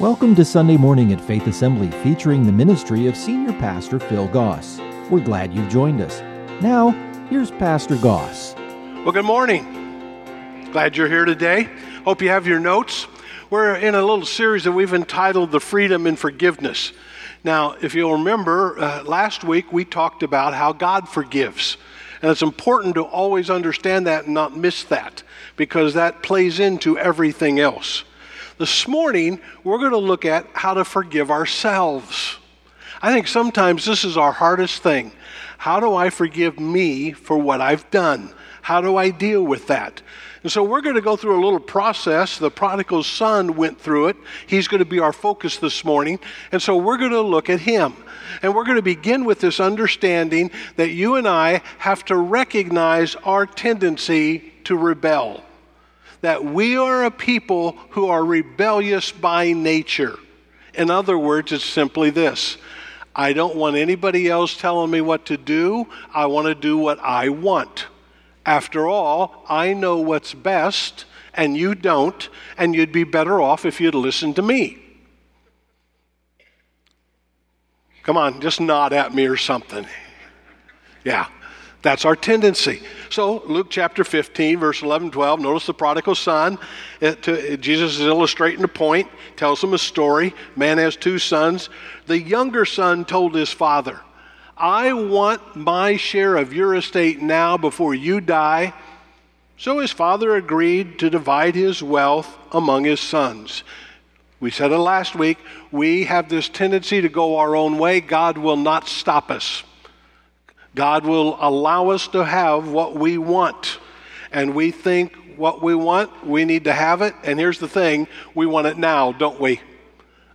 Welcome to Sunday Morning at Faith Assembly featuring the ministry of Senior Pastor Phil Goss. We're glad you've joined us. Now, here's Pastor Goss. Well, good morning. Glad you're here today. Hope you have your notes. We're in a little series that we've entitled The Freedom in Forgiveness. Now, if you'll remember, uh, last week we talked about how God forgives. And it's important to always understand that and not miss that because that plays into everything else. This morning, we're going to look at how to forgive ourselves. I think sometimes this is our hardest thing. How do I forgive me for what I've done? How do I deal with that? And so we're going to go through a little process. The prodigal son went through it. He's going to be our focus this morning. And so we're going to look at him. And we're going to begin with this understanding that you and I have to recognize our tendency to rebel that we are a people who are rebellious by nature. In other words, it's simply this I don't want anybody else telling me what to do, I want to do what I want. After all, I know what's best, and you don't, and you'd be better off if you'd listen to me. Come on, just nod at me or something. Yeah. That's our tendency. So, Luke chapter 15, verse 11, 12, notice the prodigal son. It, to, Jesus is illustrating a point, tells him a story. Man has two sons. The younger son told his father, I want my share of your estate now before you die. So his father agreed to divide his wealth among his sons. We said it last week. We have this tendency to go our own way. God will not stop us. God will allow us to have what we want. And we think what we want, we need to have it. And here's the thing we want it now, don't we?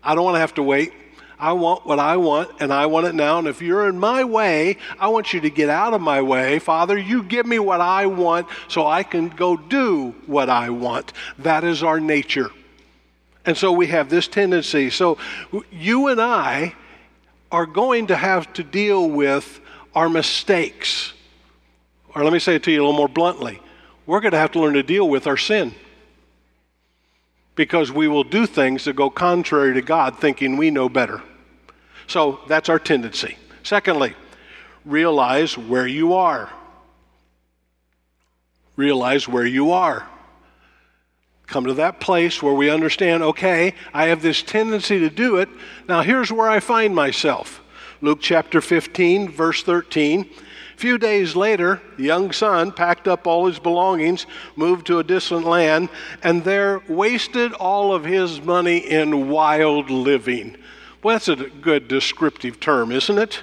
I don't want to have to wait. I want what I want, and I want it now. And if you're in my way, I want you to get out of my way. Father, you give me what I want so I can go do what I want. That is our nature. And so we have this tendency. So you and I are going to have to deal with our mistakes. Or let me say it to you a little more bluntly we're going to have to learn to deal with our sin. Because we will do things that go contrary to God, thinking we know better. So that's our tendency. Secondly, realize where you are. Realize where you are. Come to that place where we understand, okay, I have this tendency to do it. Now here's where I find myself. Luke chapter 15, verse 13. A few days later, the young son packed up all his belongings, moved to a distant land, and there wasted all of his money in wild living. Well, that's a good descriptive term, isn't it?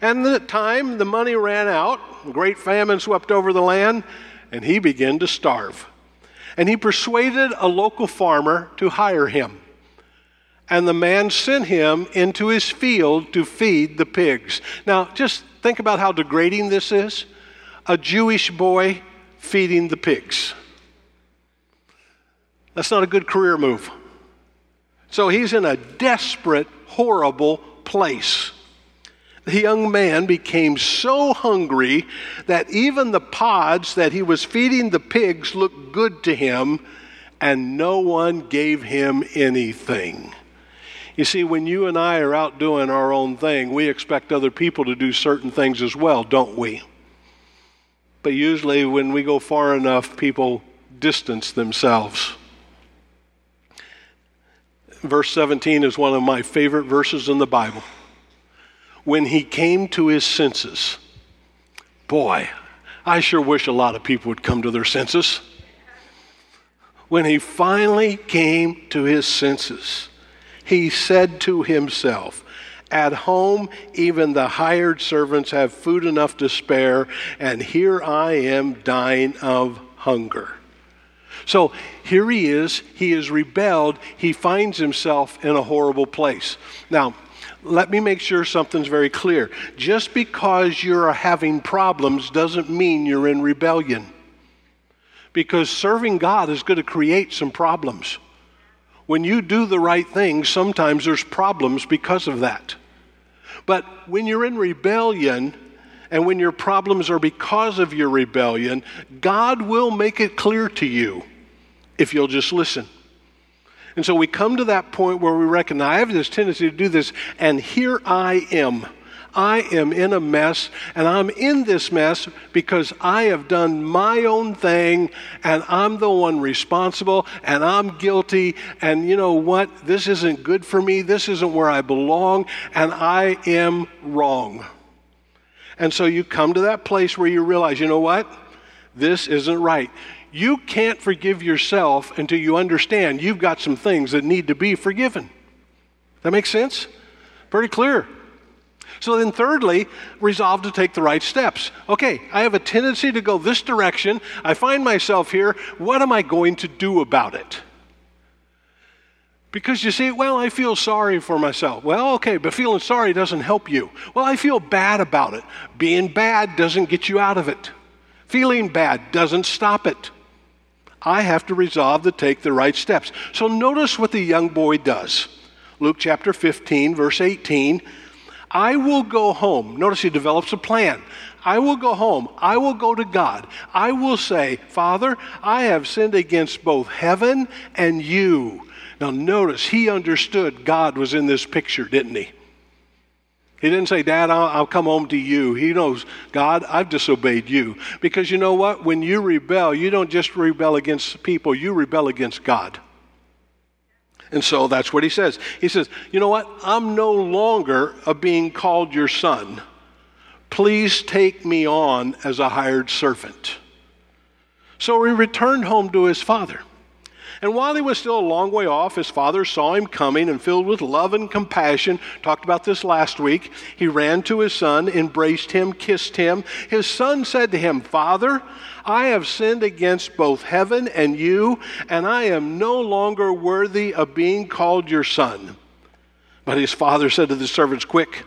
And the time the money ran out, great famine swept over the land, and he began to starve. And he persuaded a local farmer to hire him and the man sent him into his field to feed the pigs. Now, just think about how degrading this is a Jewish boy feeding the pigs. That's not a good career move. So he's in a desperate, horrible place. The young man became so hungry that even the pods that he was feeding the pigs looked good to him, and no one gave him anything. You see, when you and I are out doing our own thing, we expect other people to do certain things as well, don't we? But usually, when we go far enough, people distance themselves. Verse 17 is one of my favorite verses in the Bible. When he came to his senses, boy, I sure wish a lot of people would come to their senses. When he finally came to his senses, he said to himself, At home, even the hired servants have food enough to spare, and here I am dying of hunger. So here he is, he is rebelled, he finds himself in a horrible place. Now, let me make sure something's very clear. Just because you're having problems doesn't mean you're in rebellion. Because serving God is going to create some problems when you do the right thing, sometimes there's problems because of that. But when you're in rebellion, and when your problems are because of your rebellion, God will make it clear to you if you'll just listen. And so we come to that point where we recognize I have this tendency to do this, and here I am. I am in a mess, and I'm in this mess because I have done my own thing, and I'm the one responsible, and I'm guilty. And you know what? This isn't good for me. This isn't where I belong, and I am wrong. And so you come to that place where you realize, you know what? This isn't right. You can't forgive yourself until you understand you've got some things that need to be forgiven. That makes sense? Pretty clear. So then, thirdly, resolve to take the right steps. Okay, I have a tendency to go this direction. I find myself here. What am I going to do about it? Because you see, well, I feel sorry for myself. Well, okay, but feeling sorry doesn't help you. Well, I feel bad about it. Being bad doesn't get you out of it. Feeling bad doesn't stop it. I have to resolve to take the right steps. So notice what the young boy does. Luke chapter 15, verse 18. I will go home. Notice he develops a plan. I will go home. I will go to God. I will say, Father, I have sinned against both heaven and you. Now, notice he understood God was in this picture, didn't he? He didn't say, Dad, I'll, I'll, come home to you. He knows, God, I've disobeyed you. Because you know what? When you rebel, you don't just rebel against people, you rebel against God. And so that's what he says. He says, You know what? I'm no longer a being called your son. Please take me on as a hired servant. So he returned home to his father. And while he was still a long way off, his father saw him coming and filled with love and compassion. Talked about this last week. He ran to his son, embraced him, kissed him. His son said to him, Father, I have sinned against both heaven and you, and I am no longer worthy of being called your son. But his father said to the servants, Quick,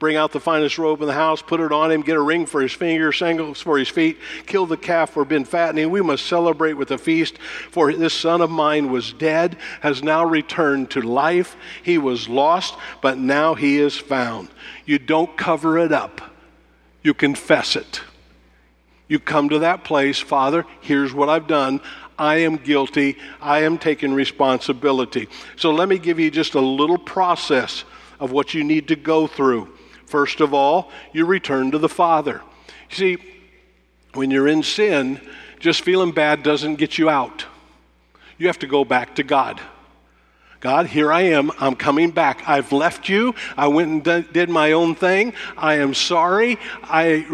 bring out the finest robe in the house, put it on him, get a ring for his finger, sandals for his feet, kill the calf for been fattening. We must celebrate with a feast, for this son of mine was dead, has now returned to life. He was lost, but now he is found. You don't cover it up, you confess it. You come to that place, Father, here's what I've done. I am guilty. I am taking responsibility. So let me give you just a little process of what you need to go through. First of all, you return to the Father. You see, when you're in sin, just feeling bad doesn't get you out. You have to go back to God. God, here I am. I'm coming back. I've left you. I went and did my own thing. I am sorry. I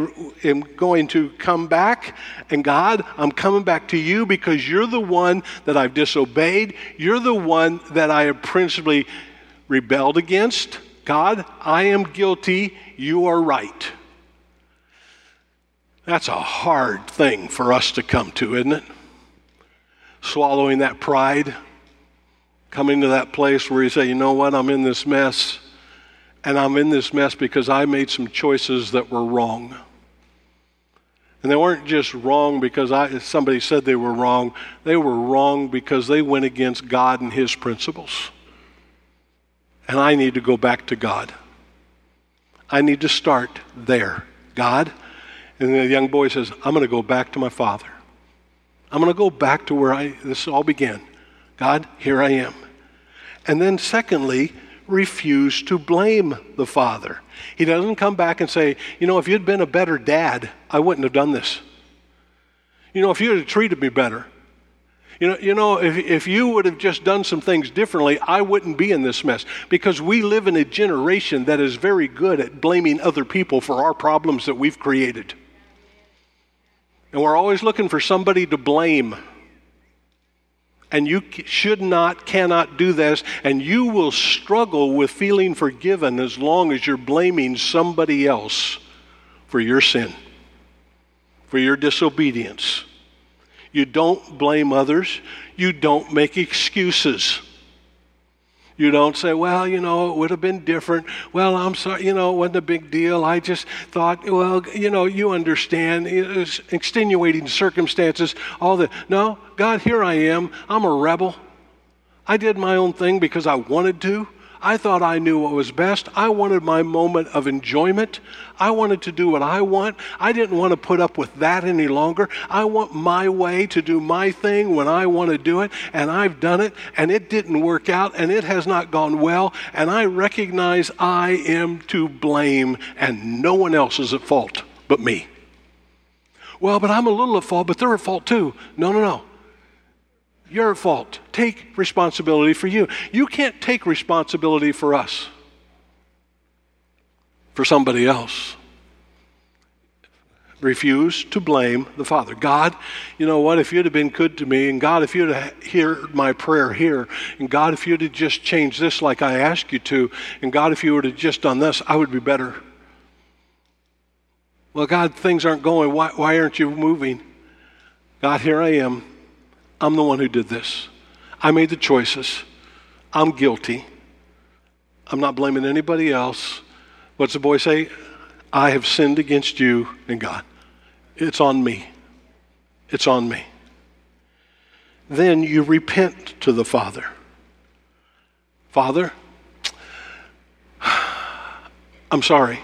am going to come back. And God, I'm coming back to you because you're the one that I've disobeyed. You're the one that I have principally rebelled against. God, I am guilty, you are right. That's a hard thing for us to come to, isn't it? Swallowing that pride, coming to that place where you say, you know what, I'm in this mess, and I'm in this mess because I made some choices that were wrong. And they weren't just wrong because I, somebody said they were wrong, they were wrong because they went against God and His principles. And I need to go back to God. I need to start there. God. And the young boy says, I'm going to go back to my father. I'm going to go back to where I, this all began. God, here I am. And then, secondly, refuse to blame the father. He doesn't come back and say, You know, if you'd been a better dad, I wouldn't have done this. You know, if you had treated me better, you know, you know if, if you would have just done some things differently, I wouldn't be in this mess. Because we live in a generation that is very good at blaming other people for our problems that we've created. And we're always looking for somebody to blame. And you should not, cannot do this. And you will struggle with feeling forgiven as long as you're blaming somebody else for your sin, for your disobedience you don't blame others. You don't make excuses. You don't say, well, you know, it would have been different. Well, I'm sorry, you know, it wasn't a big deal. I just thought, well, you know, you understand. Extenuating circumstances, all that. No, God, here I am. I'm a rebel. I did my own thing because I wanted to. I thought I knew what was best. I wanted my moment of enjoyment. I wanted to do what I want. I didn't want to put up with that any longer. I want my way to do my thing when I want to do it, and I've done it, and it didn't work out, and it has not gone well, and I recognize I am to blame, and no one else is at fault but me. Well, but I'm a little at fault, but they're at fault too. No, no, no. Your fault. Take responsibility for you. You can't take responsibility for us, for somebody else. Refuse to blame the Father. God, you know what? If you'd have been good to me, and God, if you'd have heard my prayer here, and God, if you'd have just changed this like I asked you to, and God, if you would have just done this, I would be better. Well, God, things aren't going. Why, why aren't you moving? God, here I am. I'm the one who did this. I made the choices. I'm guilty. I'm not blaming anybody else. What's the boy say? I have sinned against you and God. It's on me. It's on me. Then you repent to the Father. Father, I'm sorry.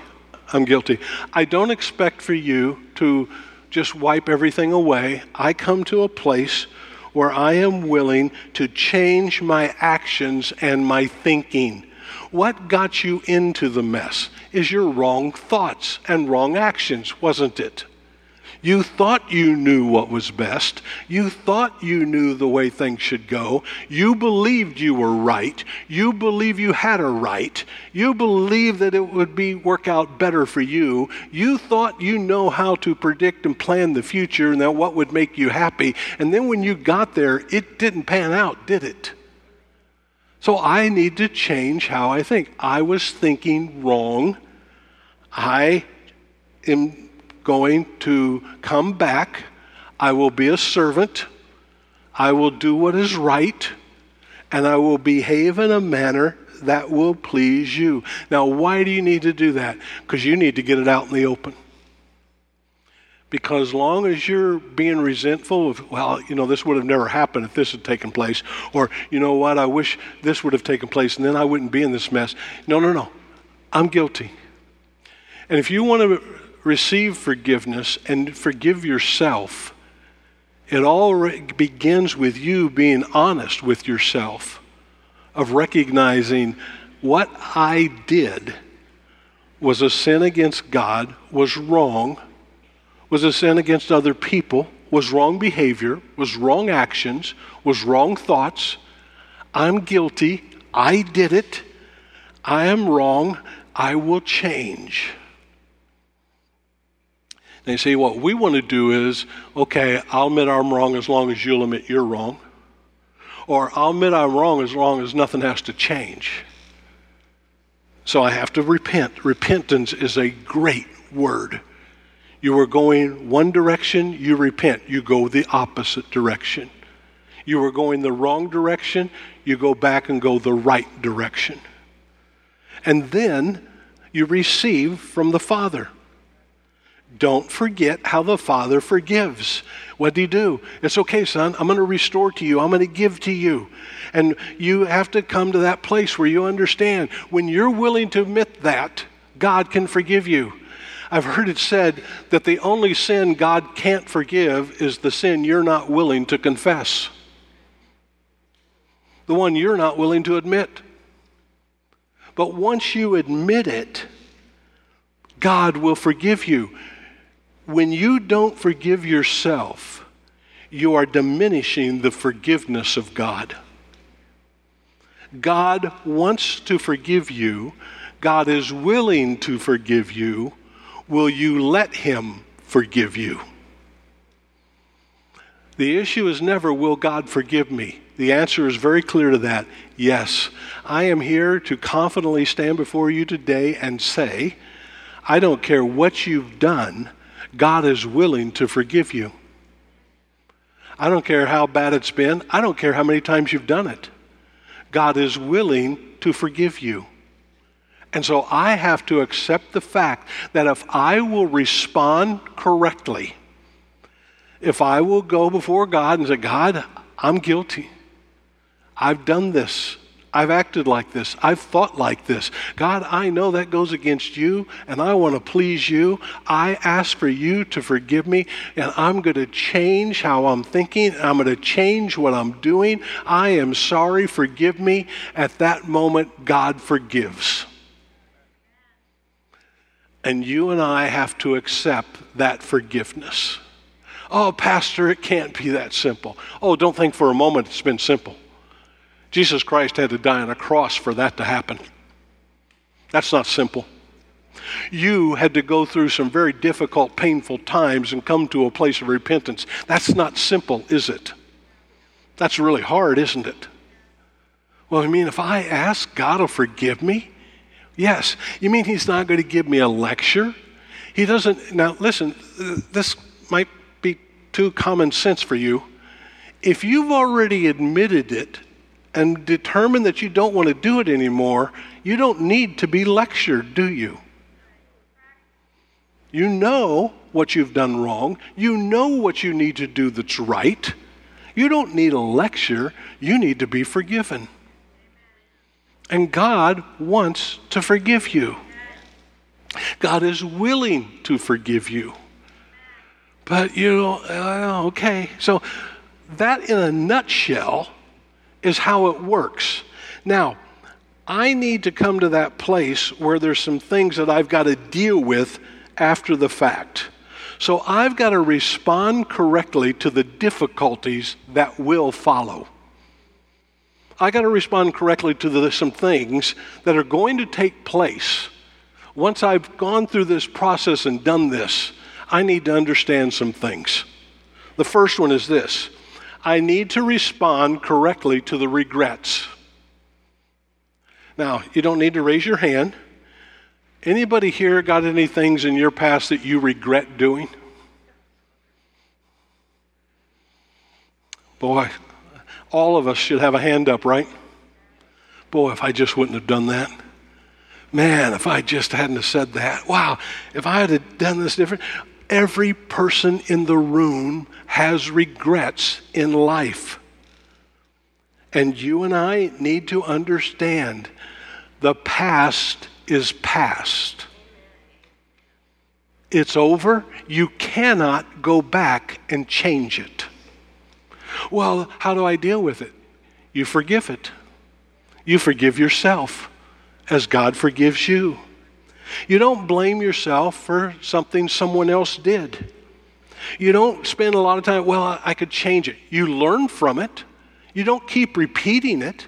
I'm guilty. I don't expect for you to just wipe everything away. I come to a place where I am willing to change my actions and my thinking. What got you into the mess is your wrong thoughts and wrong actions, wasn't it? You thought you knew what was best. You thought you knew the way things should go. You believed you were right. You believed you had a right. You believed that it would be work out better for you. You thought you know how to predict and plan the future and that what would make you happy. And then when you got there, it didn't pan out, did it? So I need to change how I think. I was thinking wrong. I am going to come back. I will be a servant. I will do what is right. And I will behave in a manner that will please you. Now, why do you need to do that? Because you need to get it out in the open. Because long as you're being resentful of, well, you know, this would have never happened if this had taken place, or, you know what, I wish this would have taken place and then I wouldn't be in this mess. No, no, no. I'm guilty. And if you want to receive forgiveness and forgive yourself, it all begins with you being honest with yourself, of recognizing what I did was a sin against God, was wrong, was a sin against other people, was wrong behavior, was wrong actions, was wrong thoughts. I'm guilty. I did it. I am wrong. I will change. They say, what we want to do is, okay, I'll admit I'm wrong as long as you'll admit you're wrong. Or I'll admit I'm wrong as long as nothing has to change. So I have to repent. Repentance is a great word. You are going one direction, you repent. You go the opposite direction. You are going the wrong direction, you go back and go the right direction. And then you receive from the Father. Don't forget how the Father forgives. What did he do? It's okay, son. I'm going to restore to you. I'm going to give to you. And you have to come to that place where you understand when you're willing to admit that, God can forgive you. I've heard it said that the only sin God can't forgive is the sin you're not willing to confess, the one you're not willing to admit. But once you admit it, God will forgive you when you don't forgive yourself, you are diminishing the forgiveness of God. God wants to forgive you. God is willing to forgive you. Will you let Him forgive you? The issue is never, will God forgive me? The answer is very clear to that yes. I am here to confidently stand before you today and say, I don't care what you've done. God is willing to forgive you. I don't care how bad it's been, I don't care how many times you've done it. God is willing to forgive you. And so I have to accept the fact that if I will respond correctly, if I will go before God and say, God, I'm guilty. I've done this. I've acted like this. I've thought like this. God, I know that goes against you, and I want to please you. I ask for you to forgive me, and I'm going to change how I'm thinking. I'm going to change what I'm doing. I am sorry. Forgive me. At that moment, God forgives. And you and I have to accept that forgiveness. Oh, Pastor, it can't be that simple. Oh, don't think for a moment it's been simple. Jesus Christ had to die on a cross for that to happen. That's not simple. You had to go through some very difficult, painful times and come to a place of repentance. That's not simple, is it? That's really hard, isn't it? Well, I mean, if I ask, God will forgive me? Yes. You mean He's not going to give me a lecture? He doesn't. Now, listen, this might be too common sense for you. If you've already admitted it, and determine that you don't want to do it anymore, you don't need to be lectured, do you? You know what you've done wrong. You know what you need to do that's right. You don't need a lecture. You need to be forgiven. And God wants to forgive you. God is willing to forgive you. But you know, uh, okay. So, that in a nutshell is how it works. Now, I need to come to that place where there's some things that I've got to deal with after the fact. So I've got to respond correctly to the difficulties that will follow. I got to respond correctly to the, some things that are going to take place. Once I've gone through this process and done this, I need to understand some things. The first one is this I need to respond correctly to the regrets. Now, you don't need to raise your hand. Anybody here got any things in your past that you regret doing? Boy, all of us should have a hand up, right? Boy, if I just wouldn't have done that. Man, if I just hadn't have said that. Wow, if I had done this different. Every person in the room has regrets in life. And you and I need to understand the past is past. It's over. You cannot go back and change it. Well, how do I deal with it? You forgive it. You forgive yourself as God forgives you. You don't blame yourself for something someone else did. You don't spend a lot of time, well, I could change it. You learn from it. You don't keep repeating it.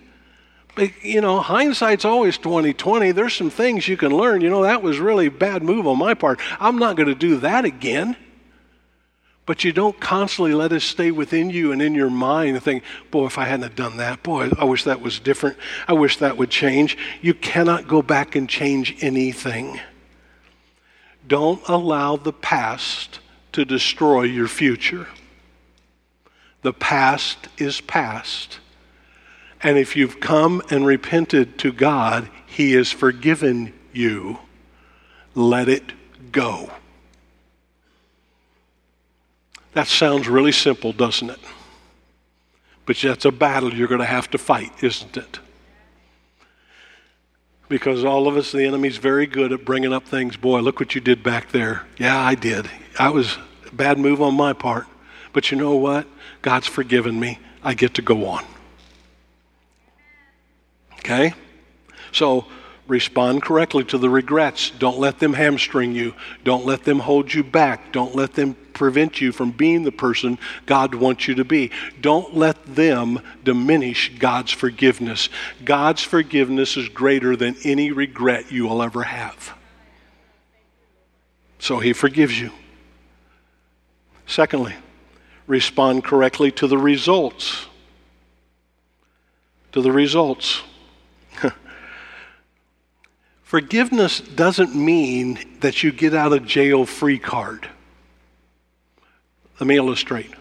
But, you know, hindsight's always 2020. There's some things you can learn. You know, that was really bad move on my part. I'm not going to do that again. But you don't constantly let it stay within you and in your mind and think, boy, if I hadn't have done that, boy, I wish that was different. I wish that would change. You cannot go back and change anything. Don't allow the past to destroy your future. The past is past. And if you've come and repented to God, He has forgiven you. Let it go. That sounds really simple, doesn't it? But that's a battle you're going to have to fight, isn't it? Because all of us, the enemy's very good at bringing up things. Boy, look what you did back there. Yeah, I did. I was a bad move on my part. But you know what? God's forgiven me. I get to go on. Okay? So respond correctly to the regrets. Don't let them hamstring you. Don't let them hold you back. Don't let them prevent you from being the person God wants you to be. Don't let them diminish God's forgiveness. God's forgiveness is greater than any regret you will ever have. So He forgives you. Secondly, respond correctly to the results. To the results. Forgiveness doesn't mean that you get out of jail free card. Let me illustrate.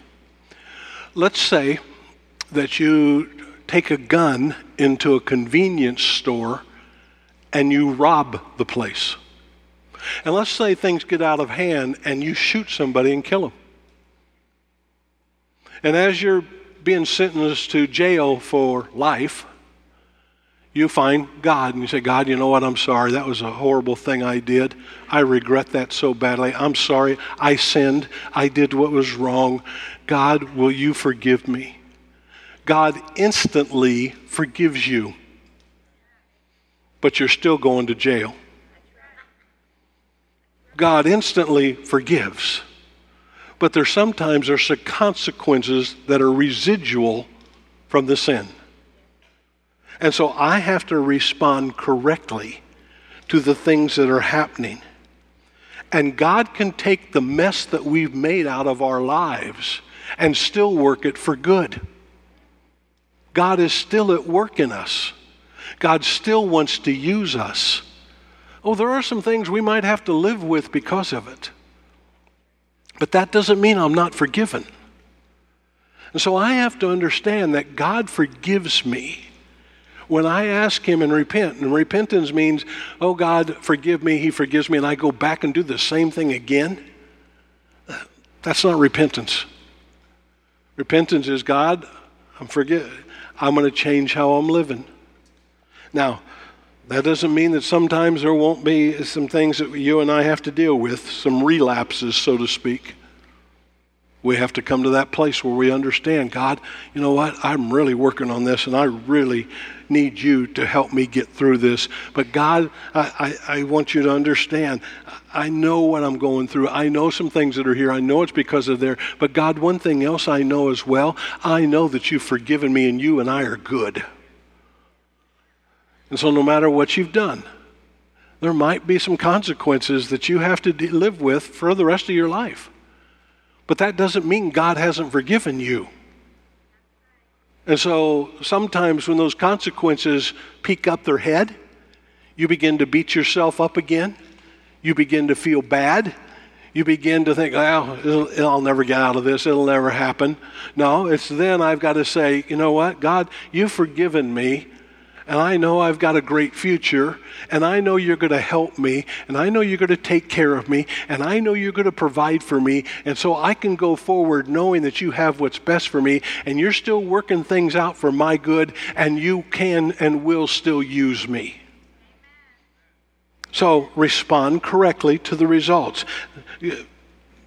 Let's say that you take a gun into a convenience store and you rob the place. And let's say things get out of hand and you shoot somebody and kill them. And as you're being sentenced to jail for life, you find God and you say, God, you know what? I'm sorry. That was a horrible thing I did. I regret that so badly. I'm sorry. I sinned. I did what was wrong. God, will you forgive me? God instantly forgives you, but you're still going to jail. God instantly forgives, but there sometimes some consequences that are residual from the sin. And so I have to respond correctly to the things that are happening. And God can take the mess that we've made out of our lives and still work it for good. God is still at work in us. God still wants to use us. Oh, there are some things we might have to live with because of it. But that doesn't mean I'm not forgiven. And so I have to understand that God forgives me when I ask Him and repent, and repentance means, oh God, forgive me, He forgives me, and I go back and do the same thing again, that's not repentance. Repentance is, God, I'm forget, I'm going to change how I'm living. Now, that doesn't mean that sometimes there won't be some things that you and I have to deal with, some relapses, so to speak. We have to come to that place where we understand, God, you know what? I'm really working on this and I really need you to help me get through this. But God, I, I, I, want you to understand, I know what I'm going through. I know some things that are here. I know it's because of there. But God, one thing else I know as well, I know that you've forgiven me and you and I are good. And so no matter what you've done, there might be some consequences that you have to live with for the rest of your life. But that doesn't mean God hasn't forgiven you. And so sometimes when those consequences peek up their head, you begin to beat yourself up again. You begin to feel bad. You begin to think, well, I'll never get out of this. It'll never happen. No, it's then I've got to say, you know what? God, you've forgiven me and I know I've got a great future, and I know you're going to help me, and I know you're going to take care of me, and I know you're going to provide for me, and so I can go forward knowing that you have what's best for me, and you're still working things out for my good, and you can and will still use me. So respond correctly to the results.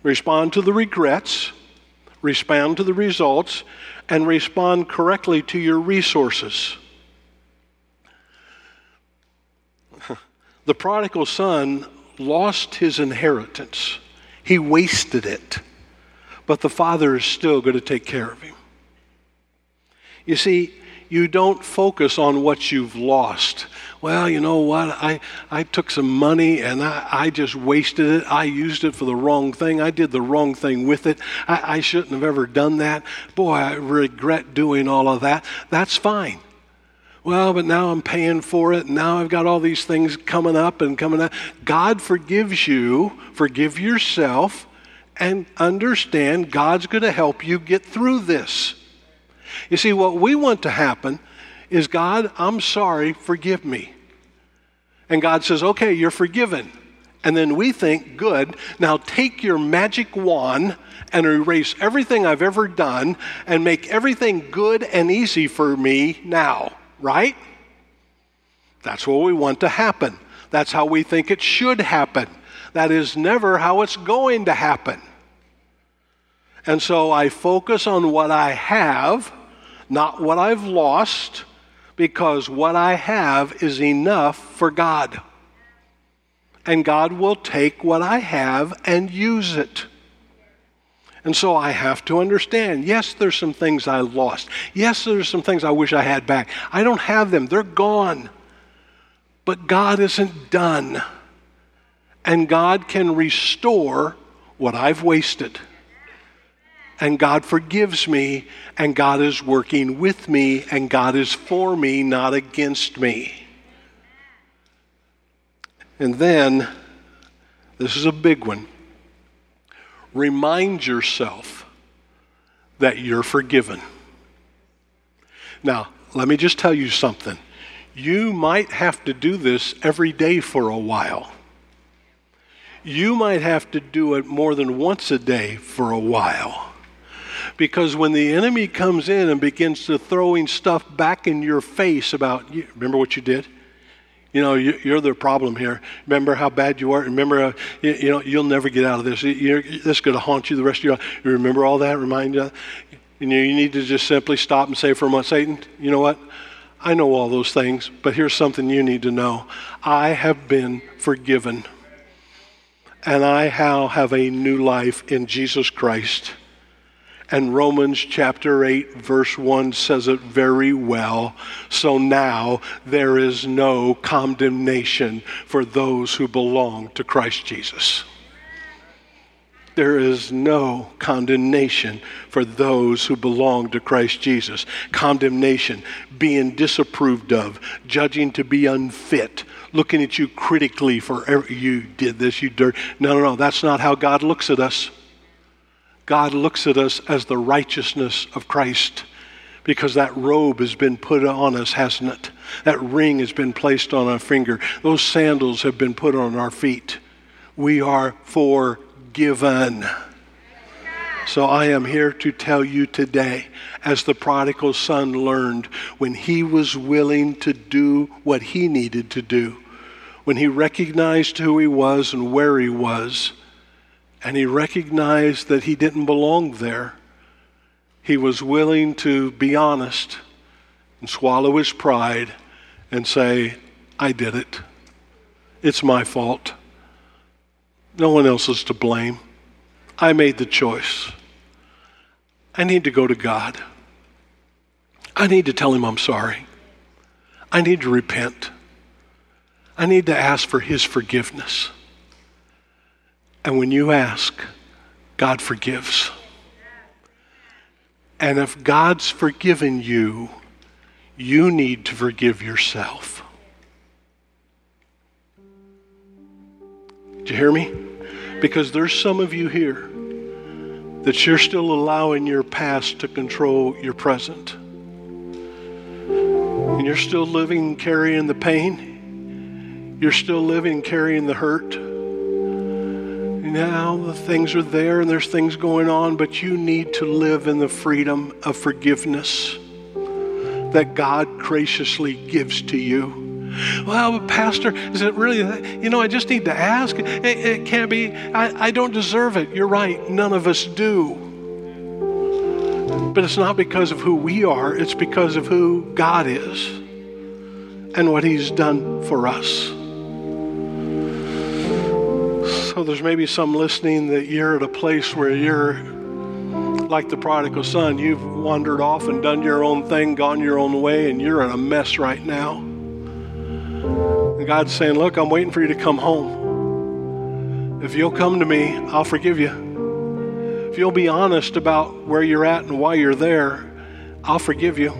Respond to the regrets, respond to the results, and respond correctly to your resources. The prodigal son lost his inheritance, he wasted it, but the father is still going to take care of him. You see, you don't focus on what you've lost. Well, you know what? I, I took some money and I, I just wasted it. I used it for the wrong thing. I did the wrong thing with it. I, I shouldn't have ever done that. Boy, I regret doing all of that. That's fine well, but now I'm paying for it. Now I've got all these things coming up and coming up. God forgives you, forgive yourself, and understand God's going to help you get through this. You see, what we want to happen is God, I'm sorry, forgive me. And God says, okay, you're forgiven. And then we think, good, now take your magic wand and erase everything I've ever done and make everything good and easy for me now right? That's what we want to happen. That's how we think it should happen. That is never how it's going to happen. And so I focus on what I have, not what I've lost, because what I have is enough for God. And God will take what I have and use it. And so I have to understand yes, there's some things I lost. Yes, there's some things I wish I had back. I don't have them, they're gone. But God isn't done. And God can restore what I've wasted. And God forgives me, and God is working with me, and God is for me, not against me. And then, this is a big one remind yourself that you're forgiven. Now, let me just tell you something. You might have to do this every day for a while. You might have to do it more than once a day for a while. Because when the enemy comes in and begins to throwing stuff back in your face about, remember what you did? You know, you, are the problem here. Remember how bad you are. Remember, uh, you, you, know, you'll never get out of this. You're, this is going to haunt you the rest of your life. You remember all that? Remind you? You, you need to just simply stop and say for a moment, Satan, you know what? I know all those things, but here's something you need to know. I have been forgiven. And I now have a new life in Jesus Christ. And Romans chapter 8, verse 1 says it very well. So now there is no condemnation for those who belong to Christ Jesus. There is no condemnation for those who belong to Christ Jesus. Condemnation, being disapproved of, judging to be unfit, looking at you critically for er, you did this, you dirt. No, no, no. That's not how God looks at us. God looks at us as the righteousness of Christ because that robe has been put on us, hasn't it? That ring has been placed on our finger. Those sandals have been put on our feet. We are forgiven. So I am here to tell you today, as the prodigal son learned when he was willing to do what he needed to do, when he recognized who he was and where he was and he recognized that he didn't belong there. He was willing to be honest and swallow his pride and say, I did it. It's my fault. No one else is to blame. I made the choice. I need to go to God. I need to tell him I'm sorry. I need to repent. I need to ask for his forgiveness. And when you ask, God forgives. And if God's forgiven you, you need to forgive yourself. Do you hear me? Because there's some of you here that you're still allowing your past to control your present. And you're still living carrying the pain. You're still living carrying the hurt now the things are there and there's things going on, but you need to live in the freedom of forgiveness that God graciously gives to you. Well, Pastor, is it really? You know, I just need to ask. It, it can't be, I, I don't deserve it. You're right, none of us do. But it's not because of who we are, it's because of who God is and what He's done for us. So there's maybe some listening that you're at a place where you're like the prodigal son. You've wandered off and done your own thing, gone your own way, and you're in a mess right now. And God's saying, Look, I'm waiting for you to come home. If you'll come to me, I'll forgive you. If you'll be honest about where you're at and why you're there, I'll forgive you.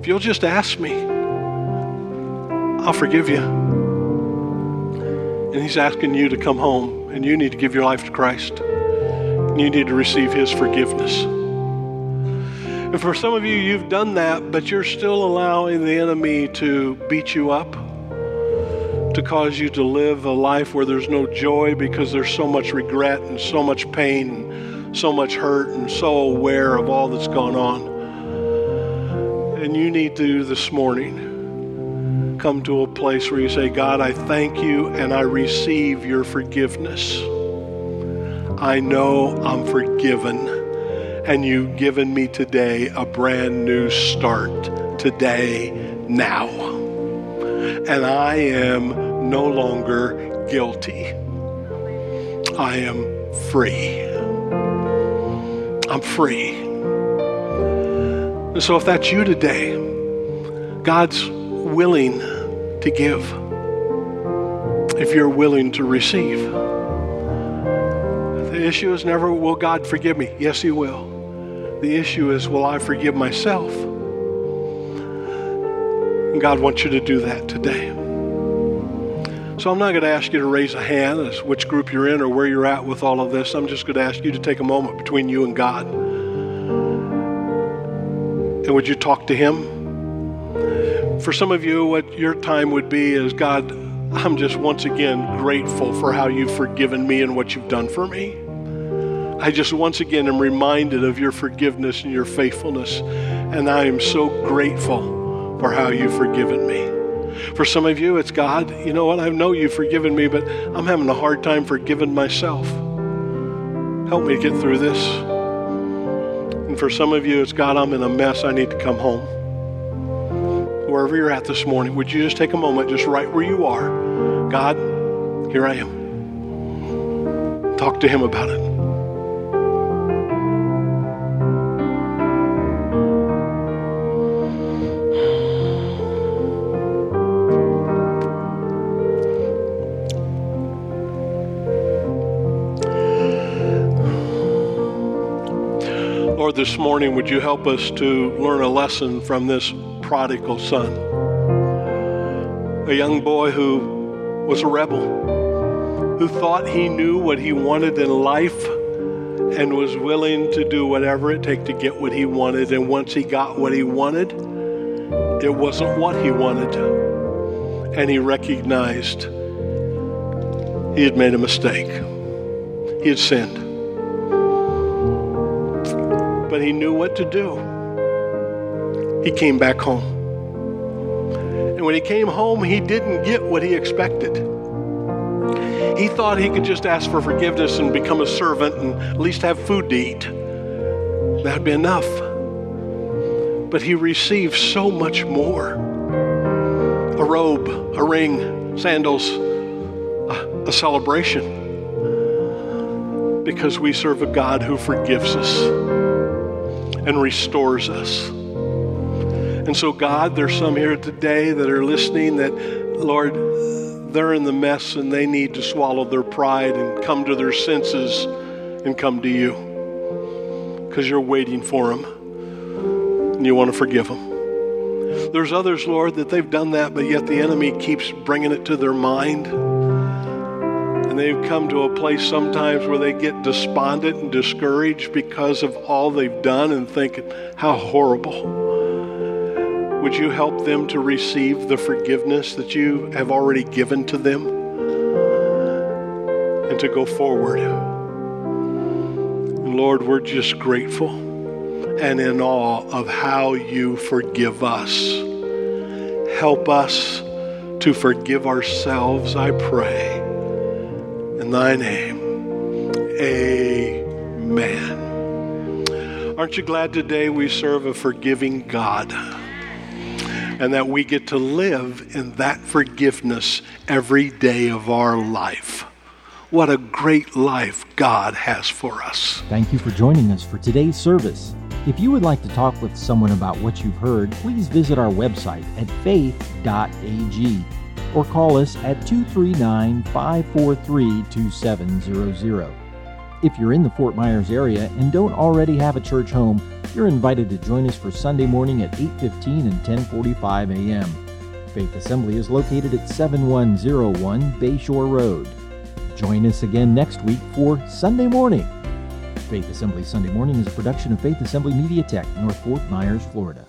If you'll just ask me, I'll forgive you. And He's asking you to come home, and you need to give your life to Christ. And You need to receive His forgiveness. And for some of you, you've done that, but you're still allowing the enemy to beat you up, to cause you to live a life where there's no joy because there's so much regret and so much pain and so much hurt and so aware of all that's gone on. And you need to this morning come to a place where you say, God, I thank you and I receive your forgiveness. I know I'm forgiven, and you've given me today a brand new start today, now. And I am no longer guilty. I am free. I'm free. And so, if that's you today, God's willing to give, if you're willing to receive. The issue is never, will God forgive me? Yes, He will. The issue is, will I forgive myself? And God wants you to do that today. So I'm not going to ask you to raise a hand as which group you're in or where you're at with all of this. I'm just going to ask you to take a moment between you and God. And would you talk to Him? For some of you, what your time would be is God, I'm just once again grateful for how you've forgiven me and what you've done for me. I just once again am reminded of your forgiveness and your faithfulness. And I am so grateful for how you've forgiven me. For some of you, it's God, you know what? I know you've forgiven me, but I'm having a hard time forgiving myself. Help me get through this. And for some of you, it's God, I'm in a mess. I need to come home. Wherever you're at this morning, would you just take a moment, just right where you are? God, here I am. Talk to Him about it. Lord, this morning, would you help us to learn a lesson from this prodigal son? A young boy who was a rebel, who thought he knew what he wanted in life and was willing to do whatever it took to get what he wanted. And once he got what he wanted, it wasn't what he wanted. And he recognized he had made a mistake, he had sinned but he knew what to do. He came back home. And when he came home, he didn't get what he expected. He thought he could just ask for forgiveness and become a servant and at least have food to eat. That'd be enough. But he received so much more a robe, a ring, sandals, a, a celebration. Because we serve a God who forgives us and restores us. And so, God, there's some here today that are listening that, Lord, they're in the mess and they need to swallow their pride and come to their senses and come to you because you're waiting for them and you want to forgive them. There's others, Lord, that they've done that, but yet the enemy keeps bringing it to their mind and they've come to a place sometimes where they get despondent and discouraged because of all they've done and think, how horrible. Would you help them to receive the forgiveness that you have already given to them and to go forward? Lord, we're just grateful and in awe of how you forgive us. Help us to forgive ourselves, I pray in thy name. Amen. Aren't you glad today we serve a forgiving God? And that we get to live in that forgiveness every day of our life. What a great life God has for us. Thank you for joining us for today's service. If you would like to talk with someone about what you've heard, please visit our website at faith.ag or call us at 239 543 2700. If you're in the Fort Myers area and don't already have a church home, you're invited to join us for Sunday morning at 8:15 and 10:45 a.m. Faith Assembly is located at 7101 Bayshore Road. Join us again next week for Sunday morning. Faith Assembly Sunday Morning is a production of Faith Assembly Media Tech, North Fort Myers, Florida.